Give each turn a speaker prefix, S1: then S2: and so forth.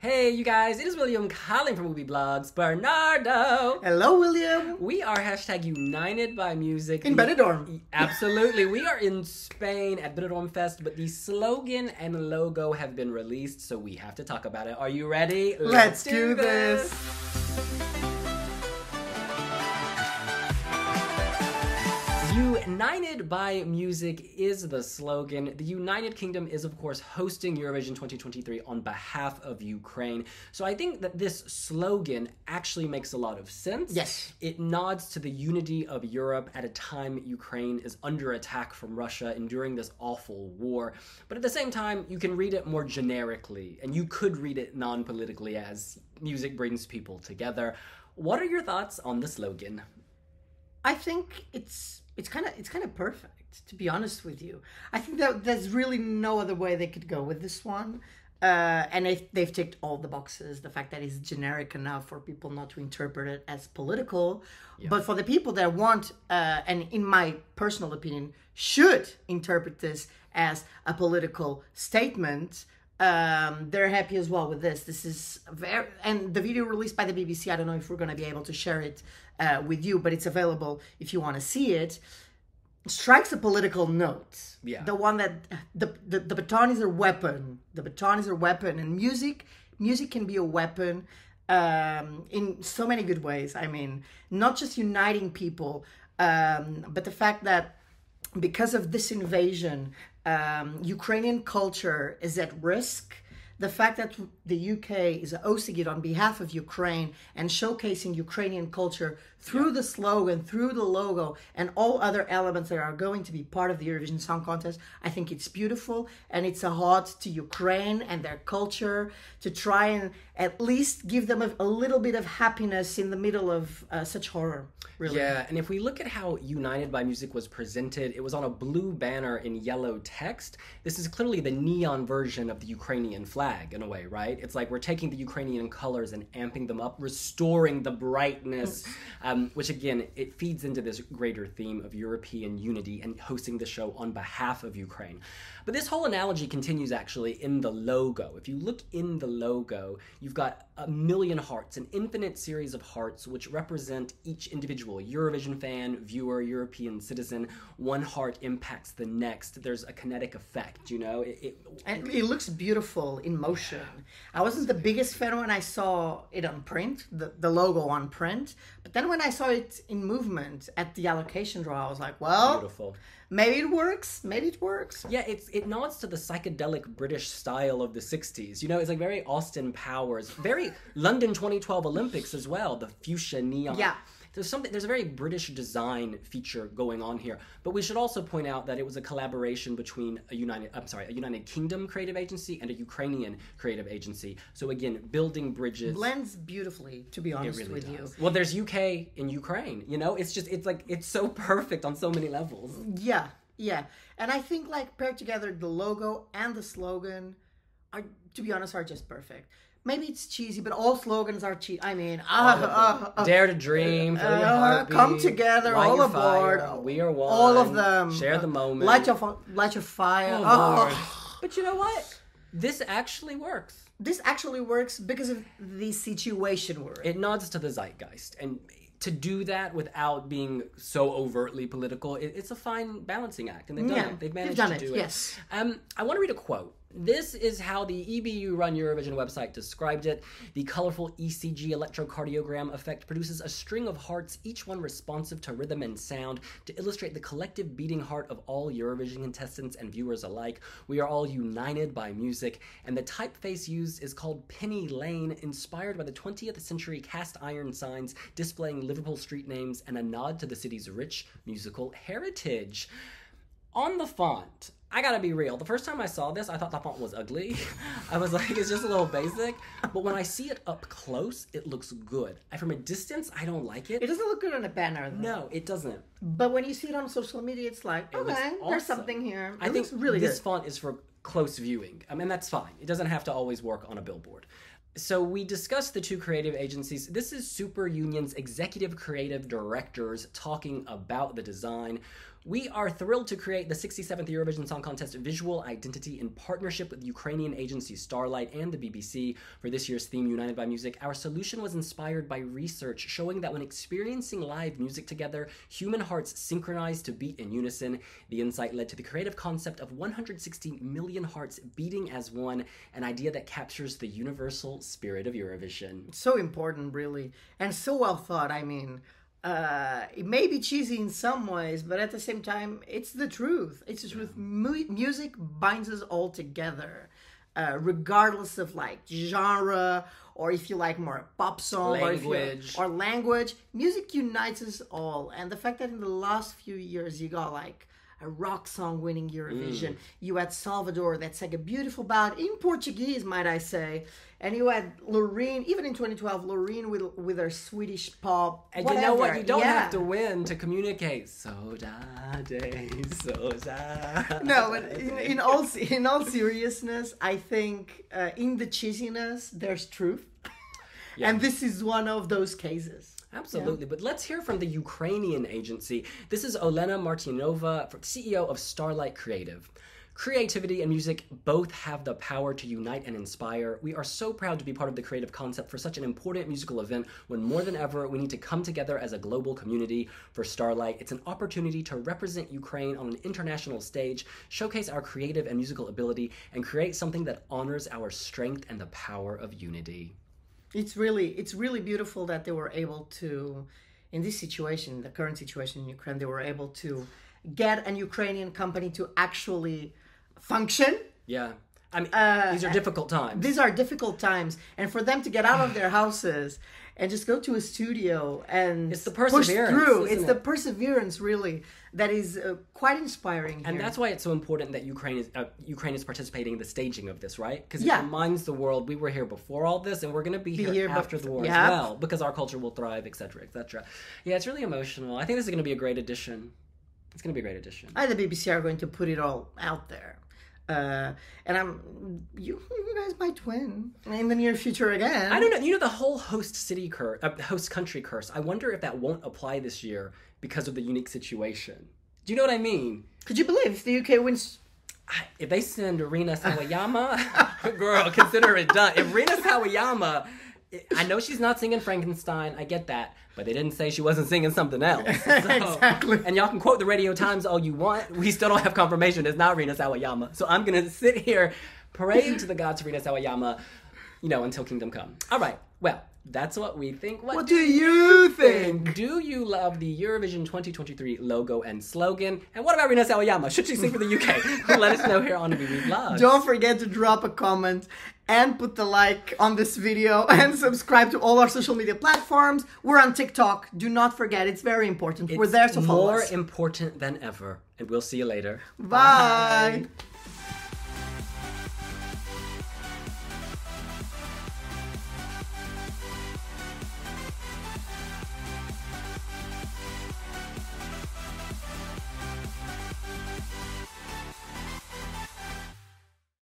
S1: Hey, you guys, it is William calling from Wiwibloggs. Bernardo!
S2: Hello, William.
S1: We are hashtag united by music.
S2: In Benidorm.
S1: Absolutely. we are in Spain at Benidorm Fest, but the slogan and logo have been released, so we have to talk about it. Are you ready?
S2: Let's, do this.
S1: United by Music is the slogan. The United Kingdom is, of course, hosting Eurovision 2023 on behalf of Ukraine. So I think that this slogan actually makes a lot of sense.
S2: Yes.
S1: It nods to the unity of Europe at a time Ukraine is under attack from Russia, enduring this awful war. But at the same time, you can read it more generically, and you could read it non politically as music brings people together. What are your thoughts on the slogan?
S2: I think it's it's kind of it's kind of perfect to be honest with you. I think that there's really no other way they could go with this one. Uh, and they've, they've ticked all the boxes. The fact that it's generic enough for people not to interpret it as political, but for the people that want, uh, and in my personal opinion, should interpret this as a political statement, um, they're happy as well with this. This is very, and the video released by the BBC. I don't know if we're going to be able to share it uh, with you, but it's available if you want to see it. Strikes a political note.
S1: Yeah.
S2: The one that the, the the baton is a weapon. The baton is a weapon, and music music can be a weapon um, in so many good ways. I mean, not just uniting people, um, but the fact that because of this invasion, um, Ukrainian culture is at risk. The fact that the UK is hosting it on behalf of Ukraine and showcasing Ukrainian culture through the slogan, through the logo, and all other elements that are going to be part of the Eurovision Song Contest, I think it's beautiful and it's a ode to Ukraine and their culture to try and at least give them a, a little bit of happiness in the middle of uh, such horror. Really.
S1: Yeah, and if we look at how United by Music was presented, it was on a blue banner in yellow text. This is clearly the neon version of the Ukrainian flag, in a way, right? It's like we're taking the Ukrainian colors and amping them up, restoring the brightness, um, which again, it feeds into this greater theme of European unity and hosting the show on behalf of Ukraine. But this whole analogy continues actually in the logo. If you look in the logo, you've got a million hearts, an infinite series of hearts, which represent each individual Eurovision fan, viewer, European citizen. One heart impacts the next. There's a kinetic effect, you know? It, it,
S2: And it looks beautiful in motion. I wasn't the biggest fan when I saw it on print, the, the logo on print. But then when I saw it in movement at the allocation draw, I was like, well,
S1: beautiful.
S2: Maybe it works. Maybe it works.
S1: Yeah, it's it nods to the psychedelic British style of the '60s. You know, it's like very Austin Powers, very London 2012 Olympics as well. The fuchsia neon.
S2: Yeah.
S1: There's something. There's a very British design feature going on here. But we should also point out that it was a collaboration between a United. I'm sorry, a United Kingdom creative agency and a Ukrainian creative agency. So again, building bridges.
S2: Blends beautifully, to be honest
S1: really
S2: with
S1: does. Well, there's UK in Ukraine. You know, it's just it's like it's so perfect on so many levels.
S2: Yeah, yeah. And I think like paired together, the logo and the slogan are, to be honest, are just perfect. Maybe it's cheesy, but all slogans are cheesy. I mean, ah, ah, ah,
S1: Dare to dream, feel
S2: Uh,
S1: heartbeat,
S2: come together,
S1: light
S2: all
S1: your
S2: aboard.
S1: fire, we are one.
S2: all of them.
S1: Share the moment.
S2: Light your, fi- light your fire.
S1: Oh,
S2: Oh.
S1: Lord. But you know what? This actually works.
S2: This actually works because of the situation we're in.
S1: It nods to the zeitgeist, and to do that without being so overtly political, it, it's a fine balancing act, and they've done
S2: Yeah,
S1: it. They've
S2: they've
S1: managed
S2: done
S1: to
S2: it,
S1: do
S2: yes.
S1: it. Um, I want to read a quote. This is how the EBU Run Eurovision website described it. The colorful ECG electrocardiogram effect produces a string of hearts, each one responsive to rhythm and sound, to illustrate the collective beating heart of all Eurovision contestants and viewers alike. We are all united by music, and the typeface used is called Penny Lane, inspired by the 20th century cast iron signs displaying Liverpool street names and a nod to the city's rich musical heritage. On the font, I gotta be real. The first time I saw this, I thought the font was ugly. I was like, it's just a little basic. But when I see it up close, it looks good. And from a distance, I don't like
S2: It
S1: it.
S2: doesn't look good on a banner, though.
S1: No, it doesn't.
S2: But when you see it on social media, it's like,
S1: looks
S2: okay,
S1: awesome.
S2: there's something here. It
S1: I think
S2: really
S1: this
S2: good.
S1: font is for close viewing. I mean, that's fine. It doesn't have to always work on a billboard. So we discussed the two creative agencies. This is Superunion's executive creative directors talking about the design. We are thrilled to create the 67th Eurovision Song Contest visual identity in partnership with Ukrainian agency Starlight and the BBC for this year's theme United by Music. Our solution was inspired by research showing that when experiencing live music together, human hearts synchronize to beat in unison. The insight led to the creative concept of 160 million hearts beating as one, an idea that captures the universal spirit of Eurovision.
S2: So important, really, and so well thought. I mean, uh, it may be cheesy in some ways, but at the same time, it's the truth. It's the truth. Mu- music binds us all together, uh, regardless of like genre or if you like more pop song or, you-
S1: Language.
S2: or language. Music unites us all, and the fact that in the last few years you got like a rock song winning Eurovision, you had Salvador that sang a beautiful ballad in Portuguese, might I say. And you had Loreen, even in 2012, Loreen with with her Swedish pop.
S1: And you know what? You don't
S2: Yeah.
S1: have to win to communicate. So da day, so da.
S2: no, but in, in all in all seriousness, I think uh, in the cheesiness there's truth, and this is one of those cases.
S1: Absolutely, but let's hear from the Ukrainian agency. This is Olena Martinova, CEO of Starlight Creative. Creativity and music both have the power to unite and inspire. We are so proud to be part of the creative concept for such an important musical event when more than ever we need to come together as a global community. For Starlight, it's an opportunity to represent Ukraine on an international stage, showcase our creative and musical ability, and create something that honors our strength and the power of unity.
S2: It's really it's really beautiful that they were able to in this situation the current situation in ukraine they were able to get an ukrainian company to actually function
S1: Yeah. I mean, these are difficult times.
S2: these are difficult times and for them to get out of their houses and just go to a studio and
S1: It's the perseverance
S2: push
S1: through
S2: it's the perseverance really that is uh, quite inspiring
S1: And
S2: here.
S1: that's why it's so important that Ukraine is uh, Ukraine is participating in the staging of this, right? Because
S2: Yeah.
S1: it reminds the world we were here before all this, and we're going to be, here,
S2: here, but-
S1: after the war
S2: yeah.
S1: as well, because our culture will thrive, etc., etc. Yeah, it's really emotional. I think this is going to be a great addition. It's going to be a great addition.
S2: I, and the BBC are going to put it all out there. Uh, and I'm you, you guys might win in the near future again.
S1: I don't know. You know the whole host city curse, uh, host country curse. I wonder if that won't apply this year because of the unique situation. Do you know what I mean?
S2: Could you believe if the UK wins?
S1: I- if they send Rina Sawayama, girl, consider it done. If Rina Sawayama, I know she's not singing Frankenstein, I get that, but they didn't say she wasn't singing something else. So-
S2: Exactly.
S1: And y'all can quote the Radio Times all you want. We still don't have confirmation it's not Rina Sawayama. So I'm gonna sit here praying to the gods of Rina Sawayama, you know, until kingdom come. All right. Well, that's what we think. What,
S2: What do you think?
S1: think? Do you love the Eurovision 2023 logo and slogan? And what about Rina Sawayama? Should she sing for the UK? Let us know here on Read Vlogs.
S2: Don't forget to drop a comment and put the like on this video and subscribe to all our social media platforms. We're on TikTok. Do not forget, it's very important. We're there to follow
S1: more
S2: us.
S1: important than ever. And we'll see you later.
S2: Bye.